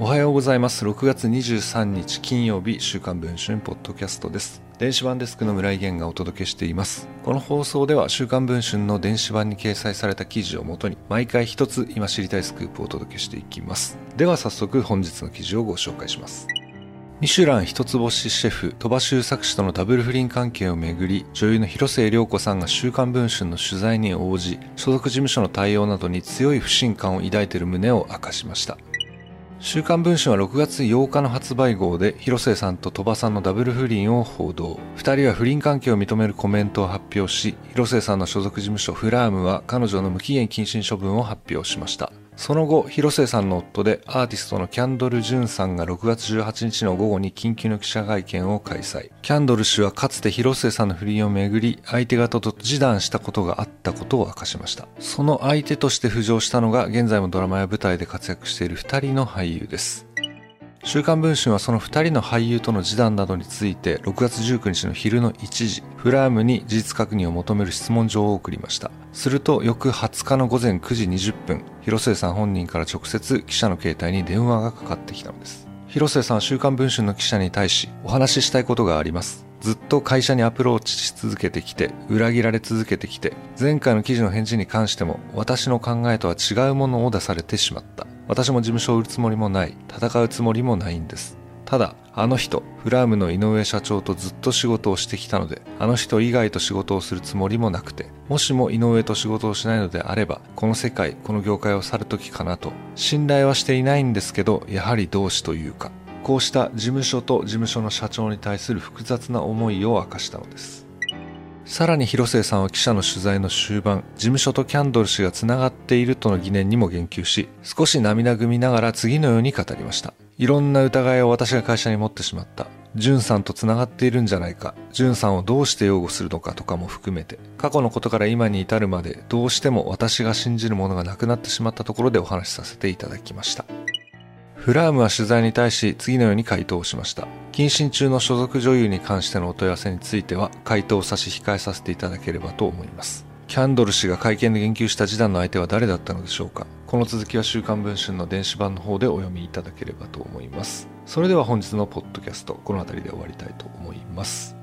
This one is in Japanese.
おはようございます。6月23日金曜日、週刊文春ポッドキャストです。電子版デスクの村井源がお届けしています。この放送では週刊文春の電子版に掲載された記事をもとに、毎回一つ今知りたいスクープをお届けしていきます。では早速本日の記事をご紹介します。ミシュラン一つ星シェフ鳥羽周作氏とのダブル不倫関係をめぐり女優の広末涼子さんが「週刊文春」の取材に応じ所属事務所の対応などに強い不信感を抱いている旨を明かしました週刊文春は6月8日の発売号で広末さんと鳥羽さんのダブル不倫を報道。2人は不倫関係を認めるコメントを発表し広末さんの所属事務所フラームは彼女の無期限謹慎処分を発表しました。その後、広末さんの夫でアーティストのキャンドル・ジュンさんが6月18日の午後に緊急の記者会見を開催。キャンドル氏はかつて広末さんの不倫をめぐり、相手方と示談したことがあったことを明かしました。その相手として浮上したのが、現在もドラマや舞台で活躍している2人の俳優です。週刊文春はその2人の俳優との示談などについて6月19日の昼の1時フラームに事実確認を求める質問状を送りました。すると翌20日の午前9時20分広末さん本人から直接記者の携帯に電話がかかってきたのです。広末さんは週刊文春の記者に対しお話ししたいことがあります。ずっと会社にアプローチし続けてきて裏切られ続けてきて前回の記事の返事に関しても私の考えとは違うものを出されてしまった。私も事務所を売るつもりもない戦うつもりもないんです。ただあの人フラームの井上社長とずっと仕事をしてきたのであの人以外と仕事をするつもりもなくてもしも井上と仕事をしないのであればこの世界この業界を去る時かなと。信頼はしていないんですけどやはり同志というか。こうした事務所と事務所の社長に対する複雑な思いを明かしたのです。さらに広末さんは記者の取材の終盤事務所とキャンドル氏がつながっているとの疑念にも言及し少し涙ぐみながら次のように語りました。いろんな疑いを私が会社に持ってしまった。ジュンさんとつながっているんじゃないか。ジュンさんをどうして擁護するのかとかも含めて。過去のことから今に至るまでどうしても私が信じるものがなくなってしまったところでお話しさせていただきました。フラームは取材に対し次のように回答しました。謹慎中の所属女優に関してのお問い合わせについては回答を差し控えさせていただければと思います。キャンドル氏が会見で言及した示談の相手は誰だったのでしょうか。この続きは週刊文春の電子版の方でお読みいただければと思います。それでは本日のポッドキャストこの辺りで終わりたいと思います。